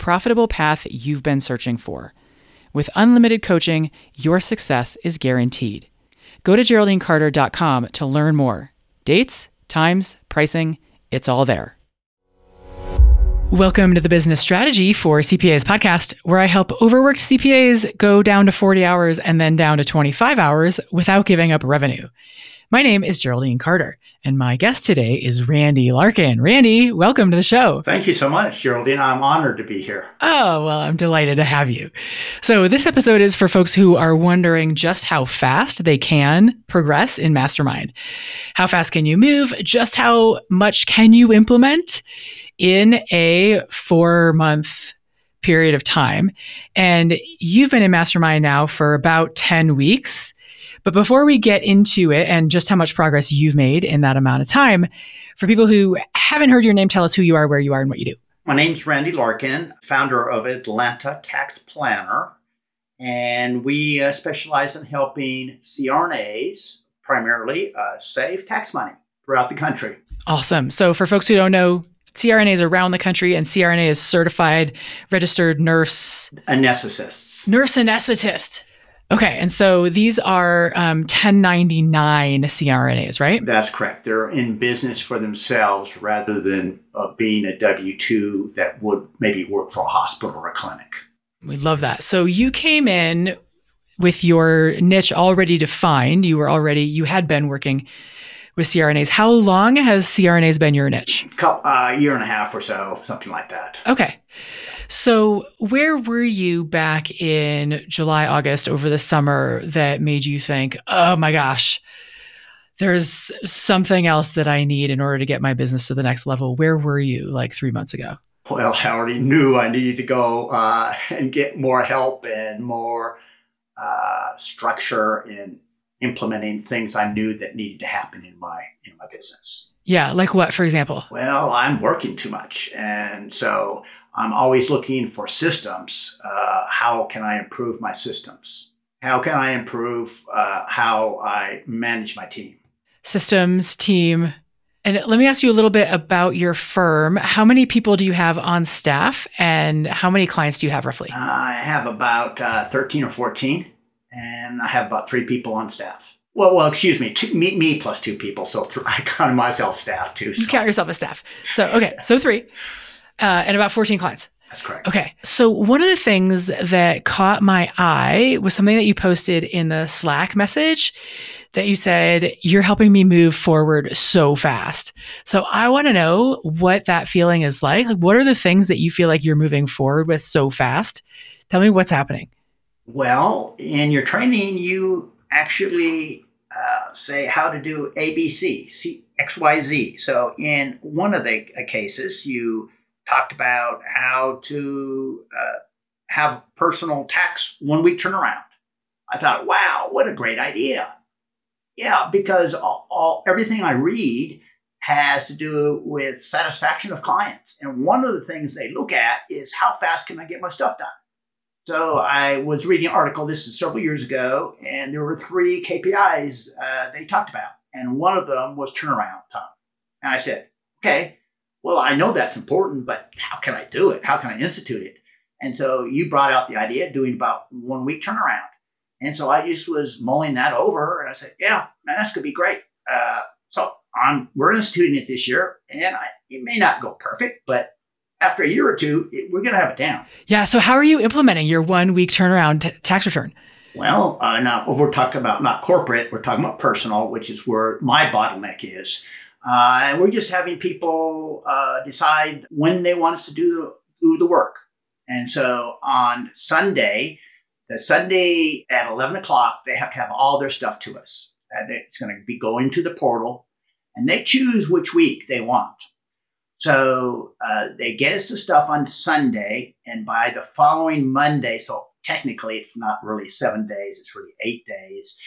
profitable path you've been searching for. With unlimited coaching, your success is guaranteed. Go to GeraldineCarter.com to learn more. Dates, times, pricing, it's all there. Welcome to the Business Strategy for CPAs podcast, where I help overworked CPAs go down to 40 hours and then down to 25 hours without giving up revenue. My name is Geraldine Carter, and my guest today is Randy Larkin. Randy, welcome to the show. Thank you so much, Geraldine. I'm honored to be here. Oh, well, I'm delighted to have you. So, this episode is for folks who are wondering just how fast they can progress in Mastermind. How fast can you move? Just how much can you implement in a four month period of time? And you've been in Mastermind now for about 10 weeks. But before we get into it and just how much progress you've made in that amount of time, for people who haven't heard your name, tell us who you are, where you are, and what you do. My name's Randy Larkin, founder of Atlanta Tax Planner, and we uh, specialize in helping CRNAs primarily uh, save tax money throughout the country. Awesome. So, for folks who don't know, CRNAs around the country, and CRNA is certified registered nurse Anesthetists. nurse anesthetist. Okay, and so these are um, 1099 CRNAs, right? That's correct. They're in business for themselves rather than uh, being a W 2 that would maybe work for a hospital or a clinic. We love that. So you came in with your niche already defined. You were already, you had been working with CRNAs. How long has CRNAs been your niche? A uh, year and a half or so, something like that. Okay. So, where were you back in July, August over the summer that made you think, oh my gosh, there's something else that I need in order to get my business to the next level? Where were you like three months ago? Well, I already knew I needed to go uh, and get more help and more uh, structure in implementing things I knew that needed to happen in my in my business. Yeah, like what, for example? Well, I'm working too much, and so I'm always looking for systems. Uh, how can I improve my systems? How can I improve uh, how I manage my team? Systems, team. And let me ask you a little bit about your firm. How many people do you have on staff and how many clients do you have roughly? I have about uh, 13 or 14, and I have about three people on staff. Well, well, excuse me, two, me, me plus two people. So th- I count myself staff too. So. You count yourself as staff. So, okay, so three uh, and about 14 clients. That's correct. Okay. So, one of the things that caught my eye was something that you posted in the Slack message that you said, You're helping me move forward so fast. So, I want to know what that feeling is like. Like, what are the things that you feel like you're moving forward with so fast? Tell me what's happening. Well, in your training, you actually uh, say how to do ABC, XYZ. So, in one of the cases, you talked about how to uh, have personal tax one week turnaround. I thought, wow, what a great idea. Yeah, because all, all, everything I read has to do with satisfaction of clients. And one of the things they look at is how fast can I get my stuff done? So I was reading an article, this is several years ago, and there were three KPIs uh, they talked about. And one of them was turnaround time. And I said, okay, well, I know that's important, but how can I do it? How can I institute it? And so you brought out the idea of doing about one week turnaround. And so I just was mulling that over and I said, yeah, man, that's going to be great. Uh, so I'm, we're instituting it this year and I, it may not go perfect, but after a year or two, it, we're going to have it down. Yeah. So how are you implementing your one week turnaround t- tax return? Well, uh, now we're talking about not corporate, we're talking about personal, which is where my bottleneck is. Uh, and we're just having people uh, decide when they want us to do, do the work. And so on Sunday, the Sunday at 11 o'clock, they have to have all their stuff to us. And it's going to be going to the portal, and they choose which week they want. So uh, they get us the stuff on Sunday, and by the following Monday, so technically it's not really seven days, it's really eight days,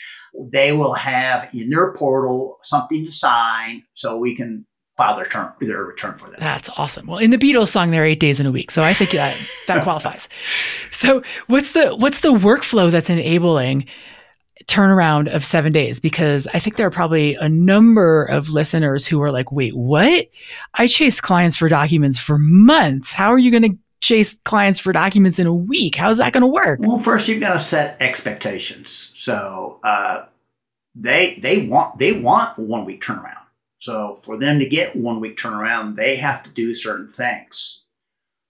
they will have in their portal something to sign so we can file their return, their return for them. That's awesome. Well, in the Beatles song, they're eight days in a week, so I think that that qualifies. So, what's the what's the workflow that's enabling turnaround of seven days? Because I think there are probably a number of listeners who are like, "Wait, what? I chase clients for documents for months. How are you going to chase clients for documents in a week? How's that going to work?" Well, first you've got to set expectations. So uh, they they want they want one week turnaround. So for them to get one week turnaround, they have to do certain things.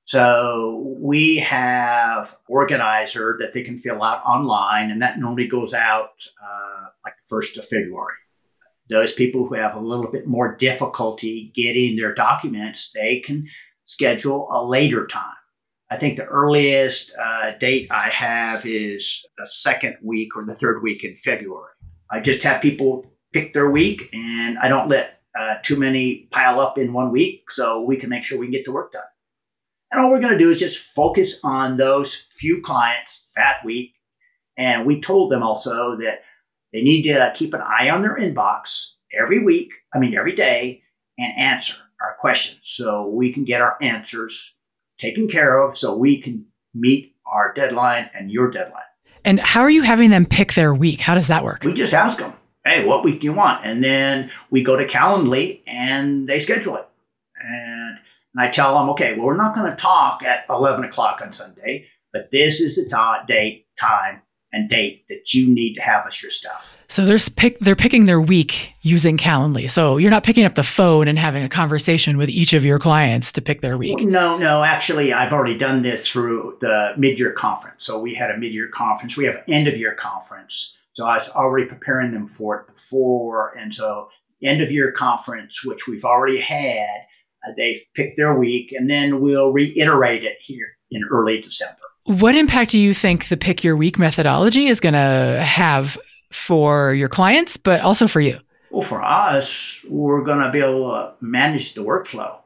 So we have organizer that they can fill out online, and that normally goes out uh, like the first of February. Those people who have a little bit more difficulty getting their documents, they can schedule a later time. I think the earliest uh, date I have is the second week or the third week in February. I just have people pick their week, and I don't let uh, too many pile up in one week so we can make sure we can get the work done. And all we're going to do is just focus on those few clients that week. And we told them also that they need to keep an eye on their inbox every week, I mean, every day, and answer our questions so we can get our answers taken care of so we can meet our deadline and your deadline. And how are you having them pick their week? How does that work? We just ask them hey, what week do you want? And then we go to Calendly and they schedule it. And, and I tell them, okay, well, we're not going to talk at 11 o'clock on Sunday, but this is the date, time, and date that you need to have us your stuff. So they're pick they're picking their week using Calendly. So you're not picking up the phone and having a conversation with each of your clients to pick their week. No, no. Actually, I've already done this through the mid-year conference. So we had a mid-year conference. We have an end-of-year conference so I was already preparing them for it before. And so, end of year conference, which we've already had, uh, they've picked their week, and then we'll reiterate it here in early December. What impact do you think the pick your week methodology is going to have for your clients, but also for you? Well, for us, we're going to be able to manage the workflow.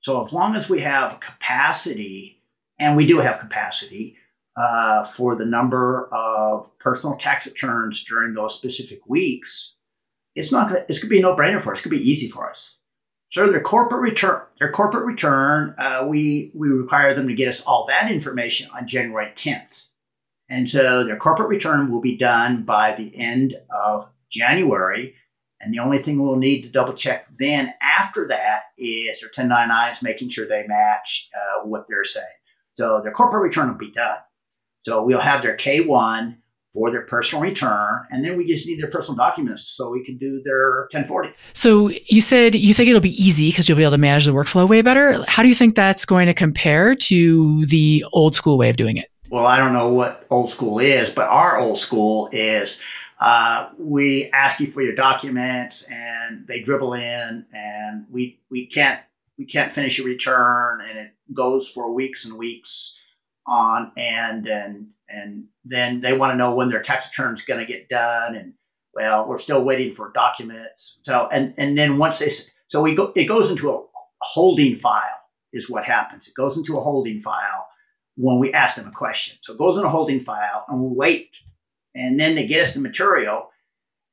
So, as long as we have capacity, and we do have capacity, uh, for the number of personal tax returns during those specific weeks, it's not gonna, it's gonna be a no-brainer for us. It's gonna be easy for us. So their corporate return, their corporate return, uh, we we require them to get us all that information on January 10th, and so their corporate return will be done by the end of January. And the only thing we'll need to double check then after that is their 1099s, making sure they match uh, what they're saying. So their corporate return will be done. So we'll have their K1 for their personal return, and then we just need their personal documents so we can do their 1040. So you said you think it'll be easy because you'll be able to manage the workflow way better. How do you think that's going to compare to the old school way of doing it? Well, I don't know what old school is, but our old school is uh, we ask you for your documents and they dribble in and we we can't we can't finish a return and it goes for weeks and weeks on and and and then they want to know when their tax return is going to get done and well we're still waiting for documents. So and and then once they so we go it goes into a holding file is what happens. It goes into a holding file when we ask them a question. So it goes in a holding file and we wait. And then they get us the material.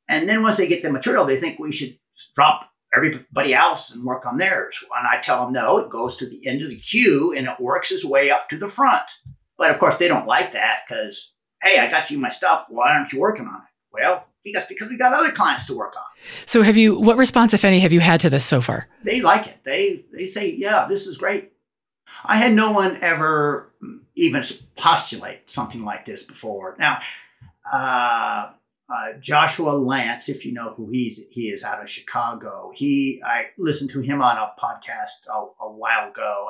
And then once they get the material they think we should drop everybody else and work on theirs. And I tell them, no, it goes to the end of the queue and it works its way up to the front. But of course, they don't like that because, hey, I got you my stuff. Why aren't you working on it? Well, because because we got other clients to work on. So, have you? What response, if any, have you had to this so far? They like it. They they say, yeah, this is great. I had no one ever even postulate something like this before. Now, uh, uh, Joshua Lance, if you know who he's he is out of Chicago. He I listened to him on a podcast a, a while ago,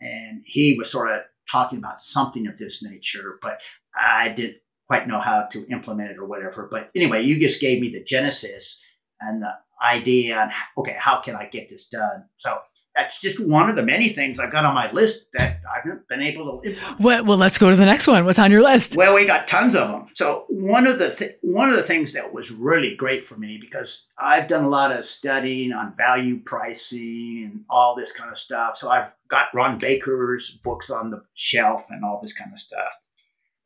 and he was sort of talking about something of this nature, but I didn't quite know how to implement it or whatever. But anyway, you just gave me the genesis and the idea on okay, how can I get this done? So that's just one of the many things I've got on my list that I haven't been able to. Well, well, let's go to the next one. What's on your list? Well, we got tons of them. So one of the th- one of the things that was really great for me because I've done a lot of studying on value pricing and all this kind of stuff. So I've got Ron Baker's books on the shelf and all this kind of stuff.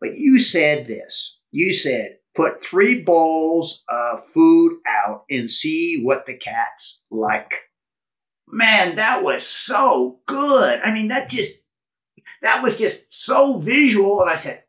But you said this. You said put three bowls of food out and see what the cats like. Man, that was so good. I mean, that just that was just so visual. And I said,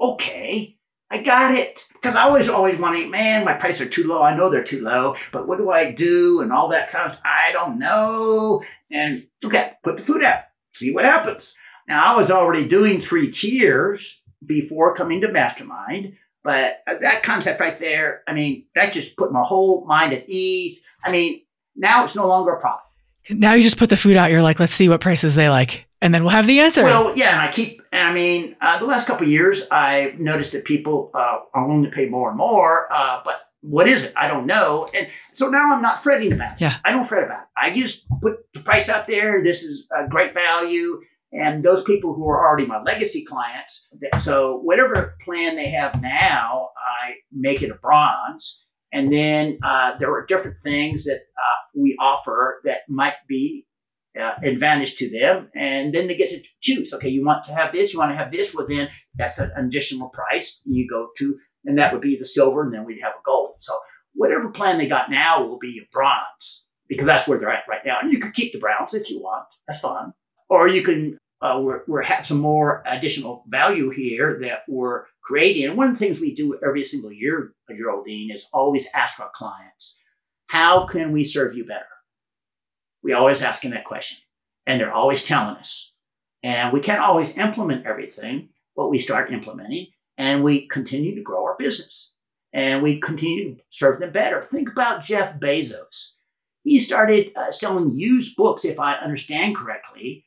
okay, I got it. Because I always always wanting, man, my prices are too low. I know they're too low, but what do I do? And all that kind of I don't know. And okay, put the food out, see what happens. Now I was already doing three tiers before coming to Mastermind. But that concept right there, I mean, that just put my whole mind at ease. I mean, now it's no longer a problem. Now you just put the food out. You're like, let's see what prices they like, and then we'll have the answer. Well, yeah, and I keep. I mean, uh, the last couple years, I noticed that people uh, are willing to pay more and more. Uh, but what is it? I don't know. And so now I'm not fretting about it. Yeah. I don't fret about it. I just put the price out there. This is a great value and those people who are already my legacy clients. So whatever plan they have now, I make it a bronze. And then uh, there are different things that uh, we offer that might be uh, advantage to them. And then they get to choose. Okay, you want to have this, you want to have this. Well, then that's an additional price. You go to, and that would be the silver, and then we'd have a gold. So whatever plan they got now will be a bronze because that's where they're at right now. And you could keep the browns if you want. That's fine or you can uh, we're, we're have some more additional value here that we're creating. And one of the things we do every single year, Geraldine, is always ask our clients, how can we serve you better? We always asking that question. And they're always telling us. And we can't always implement everything, but we start implementing and we continue to grow our business and we continue to serve them better. Think about Jeff Bezos. He started uh, selling used books, if I understand correctly,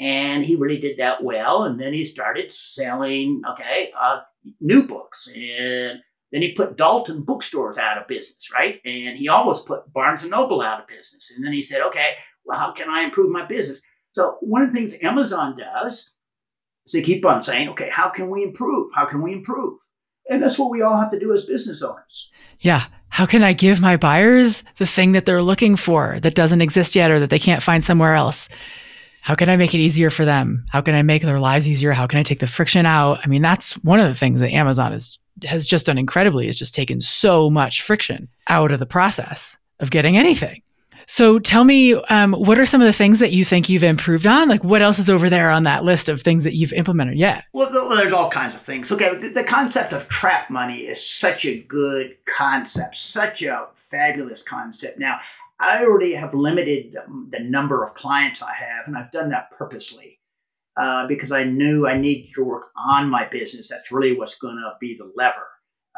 and he really did that well. And then he started selling, okay, uh, new books, and then he put Dalton bookstores out of business, right? And he almost put Barnes and Noble out of business. And then he said, okay, well, how can I improve my business? So one of the things Amazon does is they keep on saying, okay, how can we improve? How can we improve? And that's what we all have to do as business owners. Yeah. How can I give my buyers the thing that they're looking for that doesn't exist yet or that they can't find somewhere else? how can I make it easier for them? How can I make their lives easier? How can I take the friction out? I mean, that's one of the things that Amazon is, has just done incredibly is just taken so much friction out of the process of getting anything. So tell me, um, what are some of the things that you think you've improved on? Like, what else is over there on that list of things that you've implemented yet? Well, there's all kinds of things. Okay, the, the concept of trap money is such a good concept, such a fabulous concept. Now, I already have limited the number of clients I have, and I've done that purposely uh, because I knew I needed to work on my business. That's really what's going to be the lever,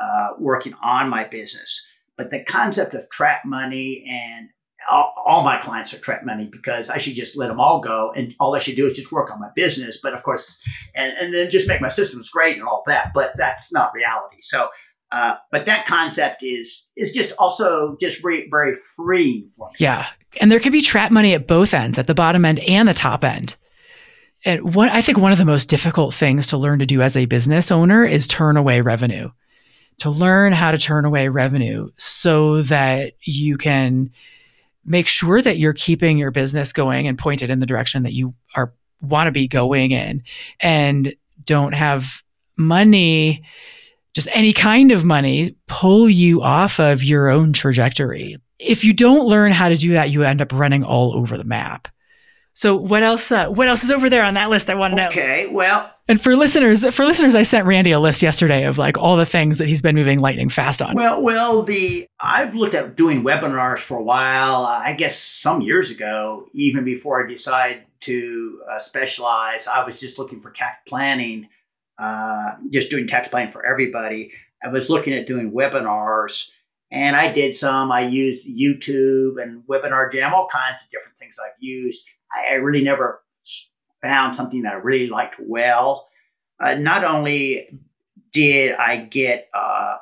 uh, working on my business. But the concept of trap money and all, all, my clients are trap money because I should just let them all go and all I should do is just work on my business. But of course, and, and then just make my systems great and all that. But that's not reality. So uh, but that concept is is just also just very very freeing for me. Yeah, and there can be trap money at both ends, at the bottom end and the top end. And what I think one of the most difficult things to learn to do as a business owner is turn away revenue. To learn how to turn away revenue so that you can make sure that you're keeping your business going and pointed in the direction that you are want to be going in and don't have money just any kind of money pull you off of your own trajectory. If you don't learn how to do that, you end up running all over the map. So what else? Uh, what else is over there on that list? I want to know. Okay, well, and for listeners, for listeners, I sent Randy a list yesterday of like all the things that he's been moving lightning fast on. Well, well, the I've looked at doing webinars for a while. I guess some years ago, even before I decided to uh, specialize, I was just looking for tax planning uh, just doing tax planning for everybody. I was looking at doing webinars and I did some. I used YouTube and Webinar Jam, all kinds of different things I've used. I, really never found something that I really liked well. Uh, not only did I get, uh,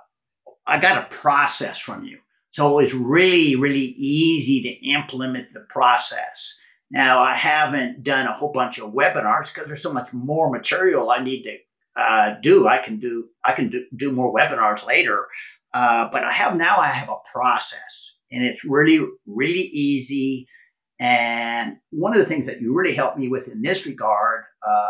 I got a process from you. So it was really, really easy to implement the process. Now, I haven't done a whole bunch of webinars because there's so much more material I need to uh, do. I can do I can do, do more webinars later, uh, but I have now I have a process, and it's really really easy. And one of the things that you really helped me with in this regard, uh,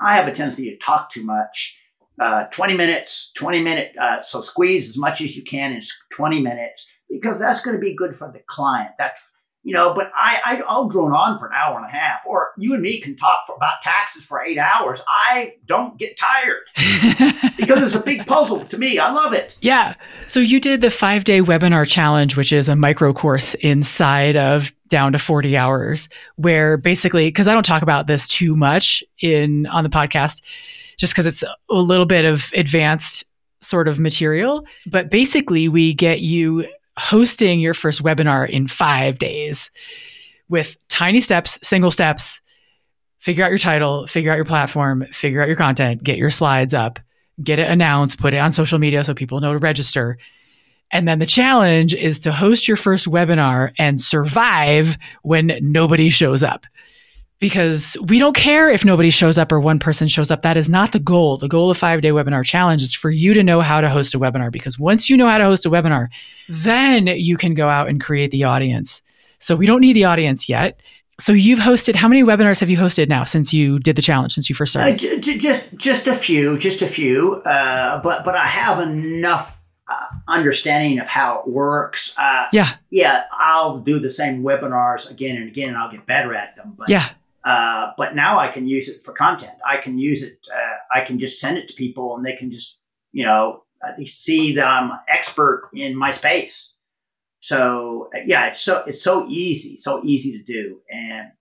I have a tendency to talk too much. Uh, 20 minutes, 20 minute, uh, so squeeze as much as you can in 20 minutes because that's going to be good for the client. That's you know, but I, I I'll drone on for an hour and a half, or you and me can talk for, about taxes for eight hours. I don't get tired because it's a big puzzle to me. I love it. Yeah. So you did the five day webinar challenge, which is a micro course inside of down to 40 hours, where basically, because I don't talk about this too much in on the podcast, just because it's a little bit of advanced sort of material. But basically, we get you hosting your first webinar in five days with tiny steps, single steps. Figure out your title, figure out your platform, figure out your content, get your slides up, get it announced, put it on social media so people know to register. And then the challenge is to host your first webinar and survive when nobody shows up because we don't care if nobody shows up or one person shows up. That is not the goal. The goal of five day webinar challenge is for you to know how to host a webinar because once you know how to host a webinar, then you can go out and create the audience. So we don't need the audience yet. So you've hosted how many webinars have you hosted now since you did the challenge since you first started? Uh, j- j- just just a few, just a few. Uh, but but I have enough uh, understanding of how it works. Uh, yeah, yeah. I'll do the same webinars again and again, and I'll get better at them. But yeah, uh, but now I can use it for content. I can use it. Uh, I can just send it to people, and they can just, you know, see that I'm expert in my space. So yeah, it's so it's so easy, so easy to do, and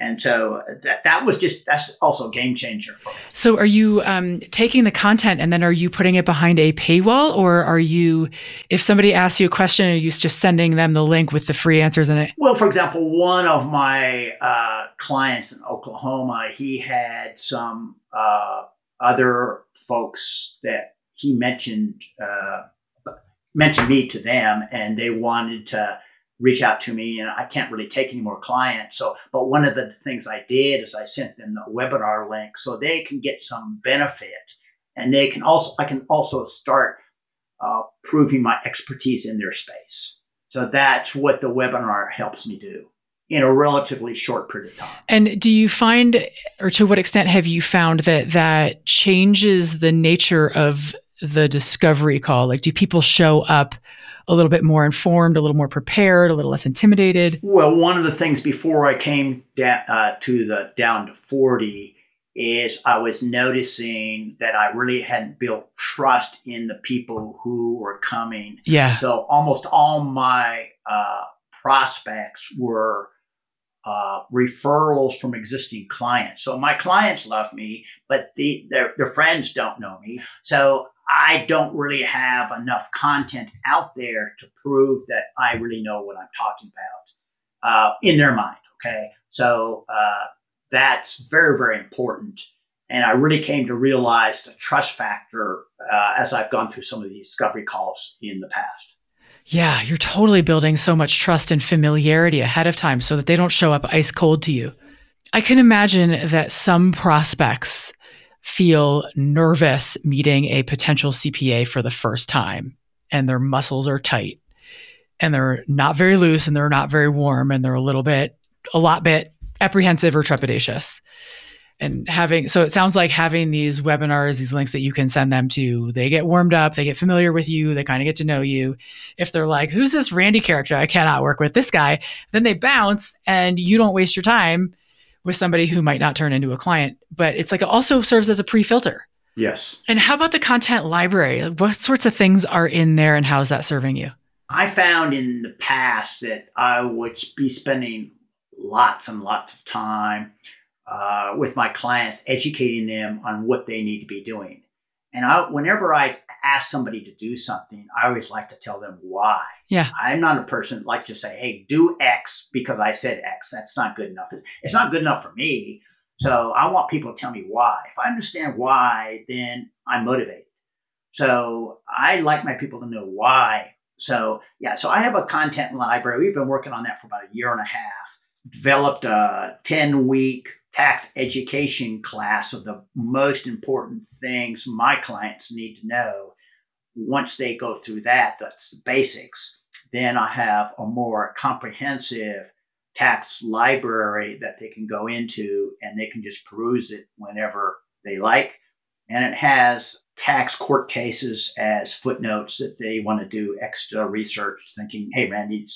and so that that was just that's also a game changer for me. So are you um, taking the content and then are you putting it behind a paywall, or are you, if somebody asks you a question, are you just sending them the link with the free answers in it? Well, for example, one of my uh, clients in Oklahoma, he had some uh, other folks that he mentioned uh, mentioned me to them, and they wanted to reach out to me and I can't really take any more clients. So, but one of the things I did is I sent them the webinar link so they can get some benefit and they can also, I can also start uh, proving my expertise in their space. So that's what the webinar helps me do in a relatively short period of time. And do you find, or to what extent have you found that that changes the nature of the discovery call? Like, do people show up a little bit more informed, a little more prepared, a little less intimidated? Well, one of the things before I came da- uh, to the down to 40 is I was noticing that I really hadn't built trust in the people who were coming. Yeah. So almost all my uh, prospects were uh, referrals from existing clients. So my clients love me, but the, their, their friends don't know me. So I don't really have enough content out there to prove that I really know what I'm talking about uh, in their mind. Okay. So uh, that's very, very important. And I really came to realize the trust factor uh, as I've gone through some of these discovery calls in the past. Yeah, you're totally building so much trust and familiarity ahead of time so that they don't show up ice cold to you. I can imagine that some prospects feel nervous meeting a potential CPA for the first time and their muscles are tight and they're not very loose and they're not very warm and they're a little bit, a lot bit apprehensive or trepidatious. And having, so it sounds like having these webinars, these links that you can send them to, they get warmed up, they get familiar with you, they kind of get to know you. If they're like, who's this Randy character? I cannot work with this guy, then they bounce and you don't waste your time with somebody who might not turn into a client, but it's like it also serves as a pre filter. Yes. And how about the content library? What sorts of things are in there and how is that serving you? I found in the past that I would be spending lots and lots of time uh, with my clients, educating them on what they need to be doing. And I, whenever I ask somebody to do something, I always like to tell them why. Yeah. I'm not a person like to say, hey, do X because I said X. That's not good enough. It's not good enough for me. So I want people to tell me why. If I understand why, then I'm motivated. So I like my people to know why. So yeah, so I have a content library. We've been working on that for about a year and a half. Developed a 10 week tax education class of the most important things my clients need to know. Once they go through that, that's the basics. Then I have a more comprehensive tax library that they can go into and they can just peruse it whenever they like. And it has tax court cases as footnotes if they want to do extra research, thinking, hey, Randy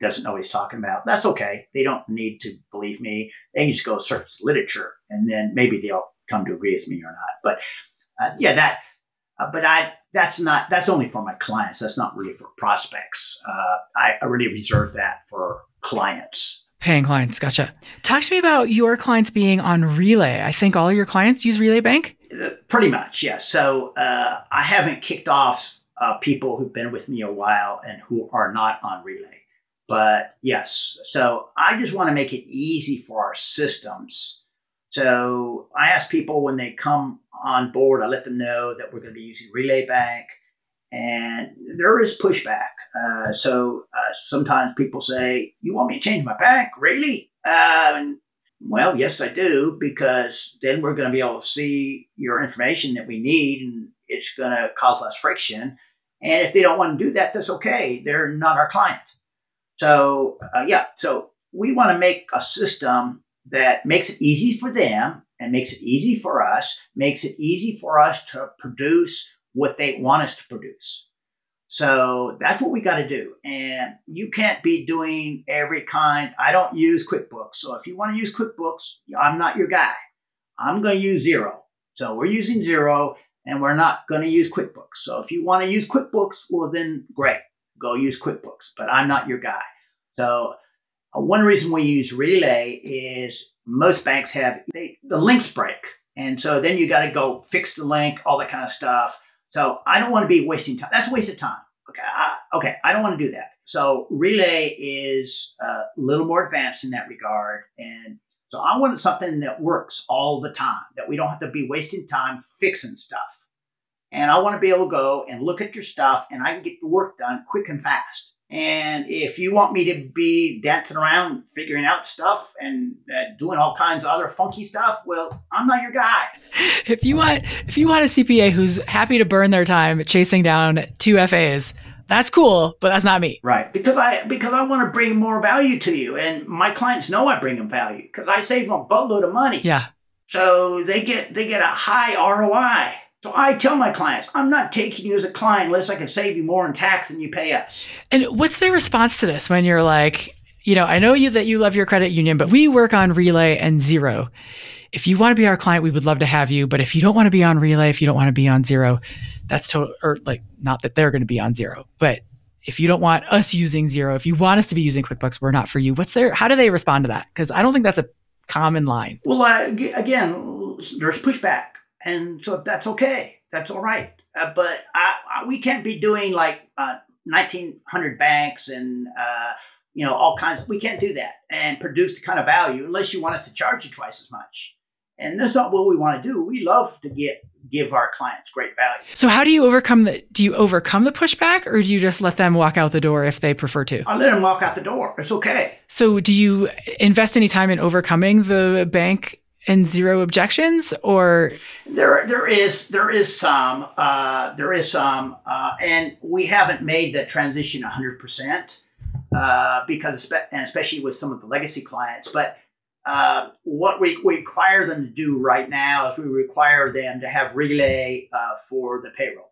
doesn't know what he's talking about. That's okay. They don't need to believe me. They can just go search literature and then maybe they'll come to agree with me or not. But uh, yeah, that, uh, but I, that's not, that's only for my clients. That's not really for prospects. Uh, I, I really reserve that for clients. Paying clients, gotcha. Talk to me about your clients being on Relay. I think all your clients use Relay Bank. Uh, pretty much, yes. So uh, I haven't kicked off uh, people who've been with me a while and who are not on Relay. But yes, so I just want to make it easy for our systems. So I ask people when they come on board, I let them know that we're going to be using Relay Bank and there is pushback. Uh, so uh, sometimes people say, "You want me to change my bank, really?" Um, well, yes, I do, because then we're going to be able to see your information that we need, and it's going to cause less friction. And if they don't want to do that, that's okay. They're not our client. So uh, yeah, so we want to make a system that makes it easy for them and makes it easy for us, makes it easy for us to produce what they want us to produce. So that's what we got to do. And you can't be doing every kind. I don't use QuickBooks. So if you want to use QuickBooks, I'm not your guy. I'm going to use Xero. So we're using Xero and we're not going to use QuickBooks. So if you want to use QuickBooks, well, then great, go use QuickBooks. But I'm not your guy. So uh, one reason we use Relay is most banks have they, the links break. And so then you got to go fix the link, all that kind of stuff. So I don't want to be wasting time. That's a waste of time. Okay. I, okay. I don't want to do that. So Relay is a little more advanced in that regard. And so I wanted something that works all the time, that we don't have to be wasting time fixing stuff. And I want to be able to go and look at your stuff and I can get the work done quick and fast. And if you want me to be dancing around, figuring out stuff and uh, doing all kinds of other funky stuff, well, I'm not your guy. If you want, if you want a CPA who's happy to burn their time chasing down two FAs, that's cool, but that's not me. Right, because I because I want to bring more value to you, and my clients know I bring them value because I save them a boatload of money. Yeah. So they get they get a high ROI. So I tell my clients, I'm not taking you as a client unless I can save you more in tax than you pay us. And what's their response to this when you're like, you know, I know you that you love your credit union, but we work on Relay and Xero. If you want to be our client, we would love to have you. But if you don't want to be on Relay, if you don't want to be on Xero, that's total, or like, not that they're going to be on Xero, but if you don't want us using Xero, if you want us to be using QuickBooks, we're not for you. What's their, how do they respond to that? Because I don't think that's a common line. Well, uh, again, there's pushback and so that's okay. That's all right. Uh, but I, I, we can't be doing like uh, 1900 banks and uh, you know all kinds. Of, we can't do that and produce the kind of value unless you want us to charge you twice as much. And that's not what we want to do. We love to get give our clients great value. So how do you overcome the do you overcome the pushback or do you just let them walk out the door if they prefer to? I let them walk out the door. It's okay. So do you invest any time in overcoming the bank and Xero objections or? There there is there is some uh, there is some uh, and we haven't made the transition 100% uh, because and especially with some of the legacy clients but uh, what we, we, require them to do right now is we require them to have relay uh, for the payroll.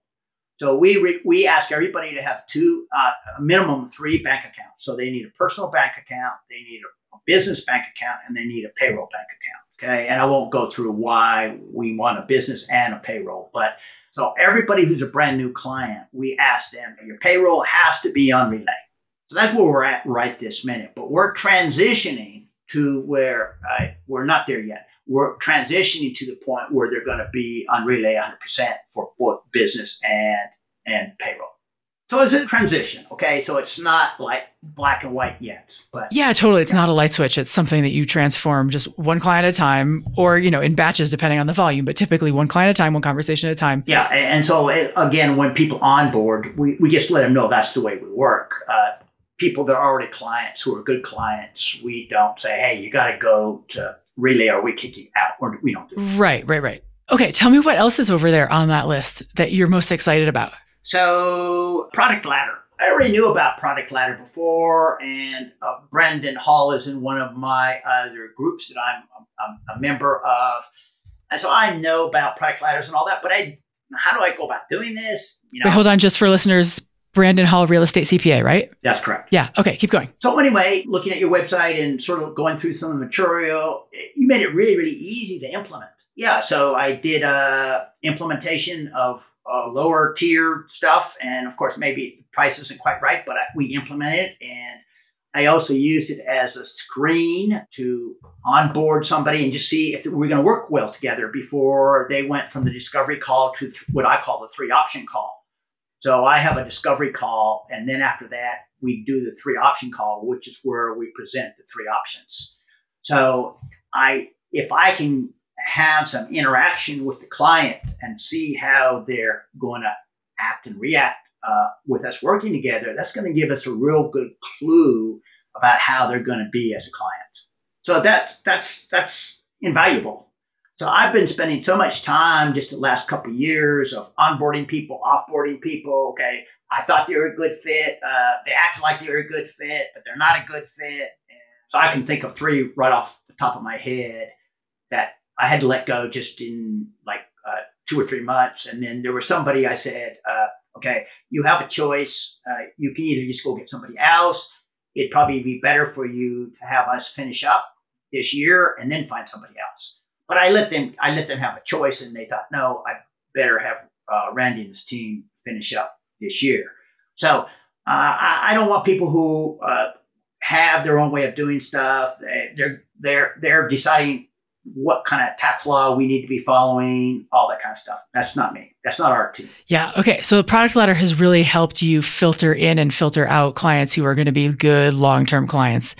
So we re, we ask everybody to have two uh, a minimum three bank accounts. So they need a personal bank account they need a business bank account and they need a payroll bank account Okay. And I won't go through why we want a business and a payroll, but so everybody who's a brand new client, we ask them, your payroll has to be on Relay. So that's where we're at right this minute. But we're transitioning to where we're not there yet. We're transitioning to the point where they're going to be on Relay 100% for both business and and payroll. So it's a transition, okay? So it's not like black and white yet, but Yeah, totally. It's not a light switch. It's something that you transform just one client at a time or, you know, in batches depending on the volume, but typically one client at a time, one conversation at a time. yeah. And so it, again, when people onboard, we, we just let them know that's the way we work. Uh, people that are already clients who are good clients, we don't say, hey, you got to go to Relay or we kick you out. Or we don't do that. Right, right, right. Okay, tell me what else is over there on that list that you're most excited about. So, Product Ladder. I already knew about Product Ladder before, and uh, Brandon Hall is in one of my other groups that I'm, I'm a member of. And so I know about product ladders and all that, but I, how do I go about doing this? You know, Wait, hold on, just for listeners, Brandon Hall, real estate CPA, right? that's correct. Yeah. Okay, keep going. So anyway, looking at your website and sort of going through some of the material, you made it really, really easy to implement. Yeah, so I did a implementation of uh, lower tier stuff, and of course, maybe the price isn't quite right, but I, we implemented it, and I also used it as a screen to onboard somebody and just see if we're going to work well together before they went from the discovery call to th- what I call the three option call. So I have a discovery call, and then after that, we do the three option call, which is where we present the three options. So I, if I can have some interaction with the client and see how they're going to act and react uh, with us working together, that's going to give us a real good clue about how they're going to be as a client. So that that's that's invaluable. So I've been spending so much time just the last couple of years of onboarding people, offboarding people. Okay, I thought they were a good fit. Uh, they acted like they were a good fit, but they're not a good fit. And so I can think of three right off the top of my head that I had to let go just in like uh, two or three months. And then there was somebody I said, uh, okay, you have a choice. Uh, you can either just go get somebody else. It'd probably be better for you to have us finish up this year and then find somebody else. But I let them, I let them have a choice, and they thought, no, I better have uh, Randy and his team finish up this year. So uh, I, I don't want people who uh, have their own way of doing stuff. They- They're they're they're deciding what kind of tax law we need to be following, all that kind of stuff. That's not me. That's not our team. Yeah. Okay. So the product ladder has really helped you filter in and filter out clients who are going to be good long term clients.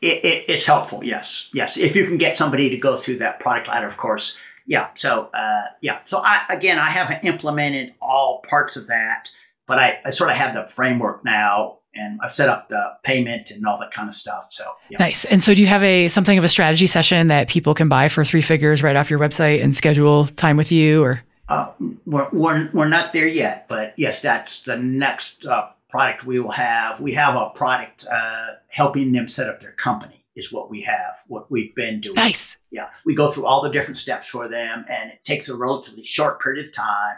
It, it, it's helpful. Yes, yes. If you can get somebody to go through that product ladder, of course. Yeah. So uh, yeah. So I again, I haven't implemented all parts of that, but I, I sort of have the framework now, and I've set up the payment and all that kind of stuff. So yeah. Nice. And so do you have a something of a strategy session that people can buy for three figures right off your website and schedule time with you or Uh, we're, we're, we're not there yet, but yes, that's the next uh, product we will have. We have a product uh, helping them set up their company, is what we have, what we've been doing. nice. Yeah, we go through all the different steps for them, and it takes a relatively short period of time,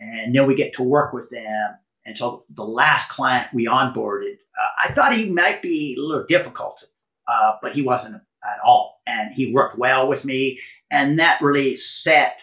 and then we get to work with them. And so the last client we onboarded, uh, I thought he might be a little difficult, uh, but he wasn't at all, and he worked well with me, and that really set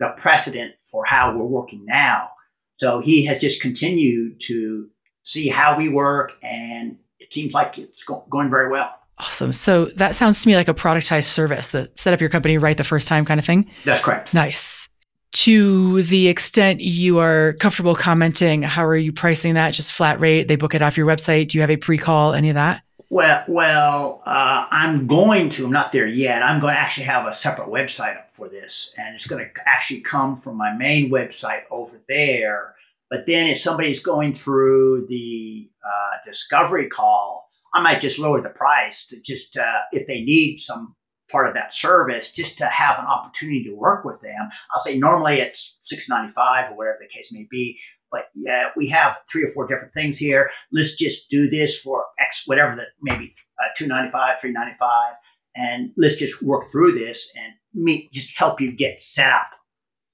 the precedent for how we're working now. So he has just continued to see how we work, and it seems like it's go- going very well. Awesome. So that sounds to me like a productized service that set up your company right the first time kind of thing. That's correct. Nice. To the extent you are comfortable commenting, how are you pricing that? Just flat rate? They book it off your website? Do you have a pre call? Any of that? Well, well, uh, I'm going to. I'm not there yet. I'm going to actually have a separate website up for this, and it's going to actually come from my main website over there. But then, if somebody's going through the uh, discovery call, I might just lower the price to just uh, if they need some part of that service, just to have an opportunity to work with them. I'll say normally it's six ninety five or whatever the case may be. But yeah, we have three or four different things here. Let's just do this for X, whatever that maybe uh, two ninety five, three ninety five, and let's just work through this and meet, just help you get set up.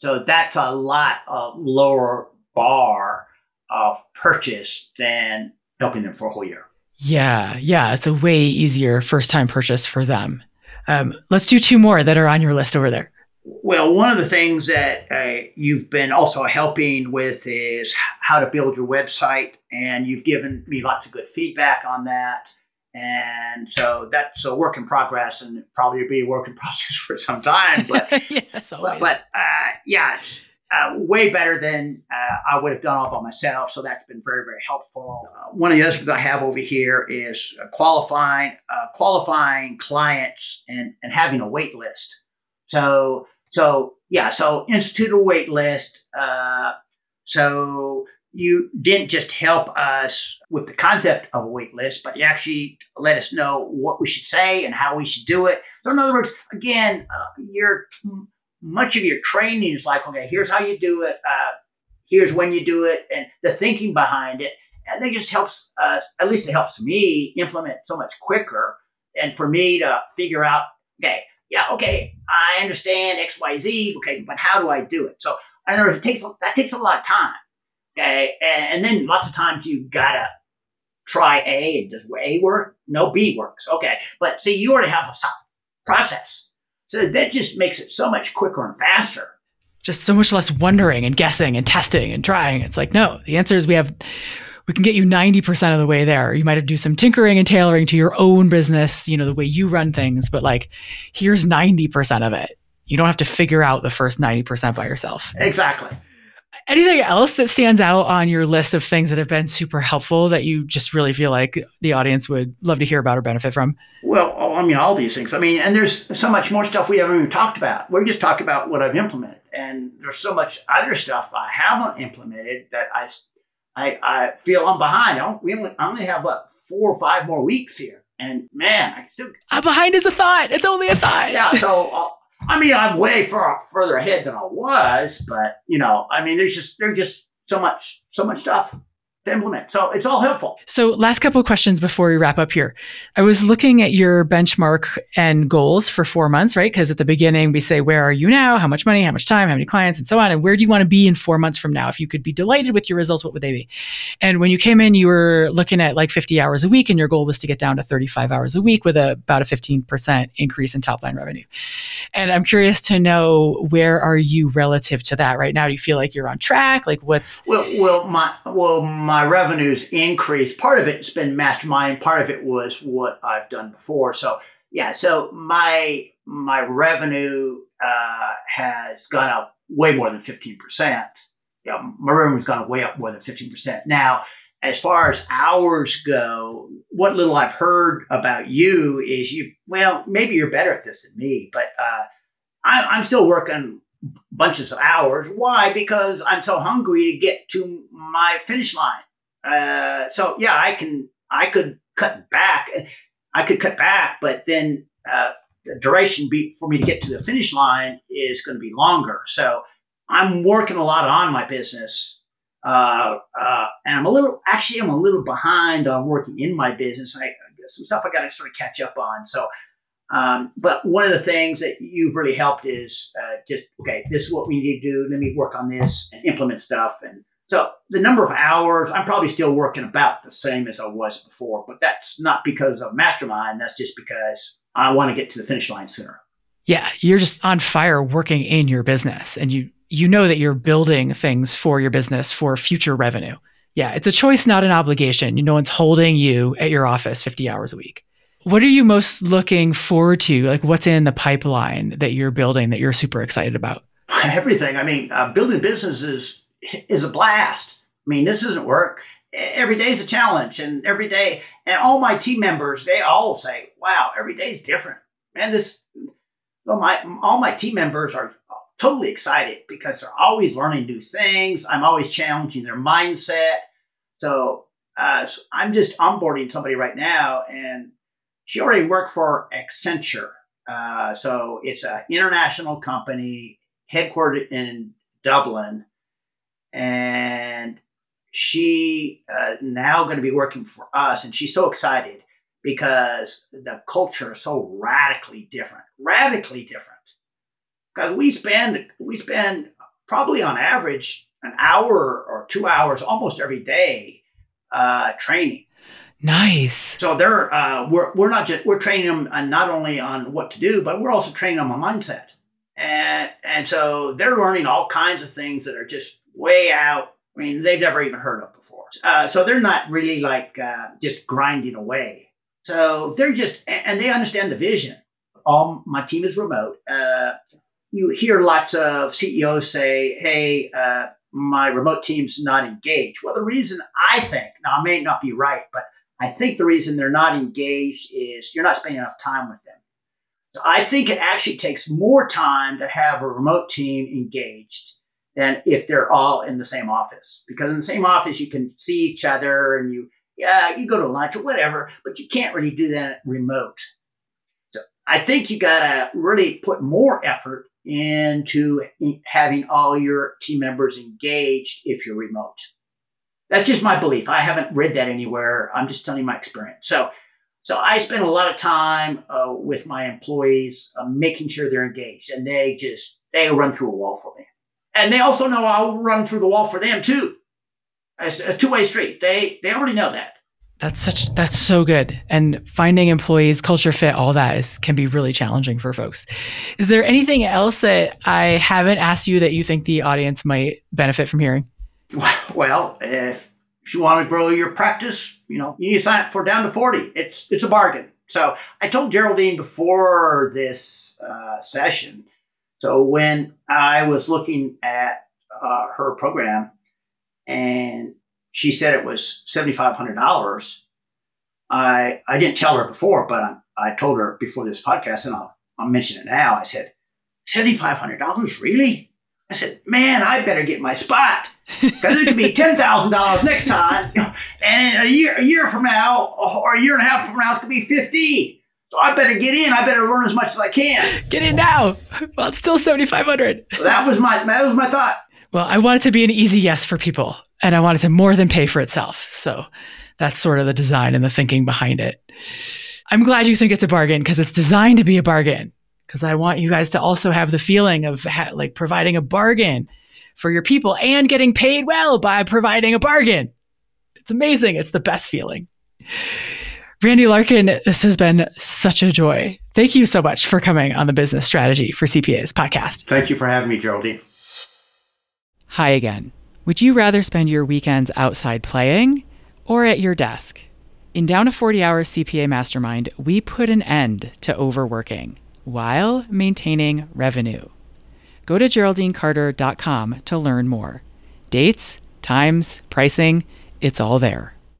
So that's a lot of lower bar of purchase than helping them for a whole year. Yeah. Yeah. It's a way easier first time purchase for them. Um, let's do two more that are on your list over there. Well, one of the things that uh, you've been also helping with is how to build your website, and you've given me lots of good feedback on that. And so that's a work in progress, and probably be a work in process for some time. But yes, but, but uh, yeah, it's, uh, way better than uh, I would have done all by myself. So that's been very, very helpful. Uh, one of the other things I have over here is uh, qualifying uh, qualifying clients and, and having a wait list. So so yeah, so institute a wait list. Uh, so you didn't just help us with the concept of a wait list, but you actually let us know what we should say and how we should do it. So in other words, again, you're much of your training is like, okay, here's how you do it, uh, here's when you do it, and the thinking behind it. And it just helps, uh, at least it helps me implement so much quicker. And for me to figure out, okay, yeah, okay, I understand X, Y, Z, okay, but how do I do it? So, in other words, it takes that takes a lot of time, okay, and, and then lots of times you gotta try A and does A work? No, B works, okay. But see, you already have a process so that just makes it so much quicker and faster. Just so much less wondering and guessing and testing and trying. It's like, no, the answer is we have we can get you 90% of the way there. You might have to do some tinkering and tailoring to your own business, you know, the way you run things, but like here's 90% of it. You don't have to figure out the first 90% by yourself. Exactly. Anything else that stands out on your list of things that have been super helpful that you just really feel like the audience would love to hear about or benefit from? Well, I mean, all these things. I mean, and there's so much more stuff we haven't even talked about. We're just talking about what I've implemented, and there's so much other stuff I haven't implemented that I, I, I feel I'm behind. I, don't, we only, I only have what four or five more weeks here, and man, I still. I'm behind is a thought. It's only a thought. Yeah. So. Uh, I mean, I'm way far further ahead than I was, but you know, I mean, there's just there's just so much so much stuff to implement. So it's all helpful. So last couple of questions before we wrap up here. I was looking at your benchmark and goals for four months, right? Because at the beginning we say, where are you now? How much money? How much time? How many clients? And so on. And where do you want to be in four months from now? If you could be delighted with your results, what would they be? And when you came in, you were looking at like 50 hours a week and your goal was to get down to 35 hours a week with a, about a 15% increase in top line revenue. And I'm curious to know where are you relative to that right now? Do you feel like you're on track? Like what's well, well, my well, my revenues increased. Part of it's been mastermind. Part of it was what I've done before. So yeah, so my my revenue uh, has gone up way more than fifteen percent. Yeah, my revenue's gone way up more than fifteen percent. Now, as far as hours go, what little I've heard about you is you. Well, maybe you're better at this than me, but uh, I, I'm still working bunches of hours. Why? Because I'm so hungry to get to my finish line. Uh, so yeah, I can I could cut back. I could cut back, but then uh, the duration be, for me to get to the finish line is going to be longer. So I'm working a lot on my business, uh, uh, and I'm a little actually I'm a little behind on working in my business. I, some stuff I got to sort of catch up on. So um, but one of the things that you've really helped is uh, just okay. This is what we need to do. Let me work on this and implement stuff. And so the number of hours, I'm probably still working about the same as I was before. But that's not because of Mastermind. That's just because I want to get to the finish line sooner. Yeah, you're just on fire working in your business, and you you know that you're building things for your business for future revenue. Yeah, it's a choice, not an obligation. No one's holding you at your office 50 hours a week. What are you most looking forward to? Like, what's in the pipeline that you're building that you're super excited about? Everything. I mean, uh, building businesses is a blast. I mean, this isn't work. Every day is a challenge, and every day, and all my team members, they all say, "Wow, every day is different." Man, this, well, my all my team members are totally excited because they're always learning new things. I'm always challenging their mindset. So, uh, so I'm just onboarding somebody right now, and she already worked for Accenture. Uh, so it's an international company headquartered in Dublin. And she uh, now going to be working for us. And she's so excited because the culture is so radically different, radically different. Because we spend, we spend probably on average an hour or two hours almost every day uh, training. Nice. So they're uh, we're we're not just we're training them uh, not only on what to do, but we're also training them on mindset, and and so they're learning all kinds of things that are just way out. I mean, they've never even heard of before. Uh, so they're not really like uh, just grinding away. So they're just and they understand the vision. All my team is remote. Uh, you hear lots of CEOs say, hey, uh, my remote team's not engaged. Well, the reason I think, now I may not be right, but I think the reason they're not engaged is you're not spending enough time with them. So I think it actually takes more time to have a remote team engaged than if they're all in the same office. Because in the same office, you can see each other and you, yeah, you go to lunch or whatever, but you can't really do that remote. So I think you got to really put more effort into having all your team members engaged if you're remote. That's just my belief. I haven't read that anywhere. I'm just telling you my experience. So, so I spend a lot of time uh, with my employees, uh, making sure they're engaged, and they just they run through a wall for me, and they also know I'll run through the wall for them too. It's a two way street. They they already know that. That's such that's so good. And finding employees, culture fit, all that is can be really challenging for folks. Is there anything else that I haven't asked you that you think the audience might benefit from hearing? Well, if you want to grow your practice, you know, you need to sign up for down to 40. It's it's a bargain. So I told Geraldine before this uh, session. So when I was looking at uh, her program and she said it was $7,500. I, I didn't tell her before, but I, I told her before this podcast, and I'll, I'll mention it now. I said, $7,500, really? I said, man, I better get my spot because it could be $10,000 next time. And a year, a year from now, or a year and a half from now, it's to be 50 So I better get in. I better learn as much as I can. Get in now. Well, it's still 7,500. That was my, that was my thought. Well, I want it to be an easy yes for people and I want it to more than pay for itself. So that's sort of the design and the thinking behind it. I'm glad you think it's a bargain because it's designed to be a bargain. Because I want you guys to also have the feeling of ha- like providing a bargain for your people and getting paid well by providing a bargain. It's amazing. It's the best feeling. Randy Larkin, this has been such a joy. Thank you so much for coming on the Business Strategy for CPAs podcast. Thank you for having me, Geraldine. Hi again. Would you rather spend your weekends outside playing or at your desk? In Down a 40 Hours CPA Mastermind, we put an end to overworking while maintaining revenue. Go to GeraldineCarter.com to learn more. Dates, times, pricing, it's all there.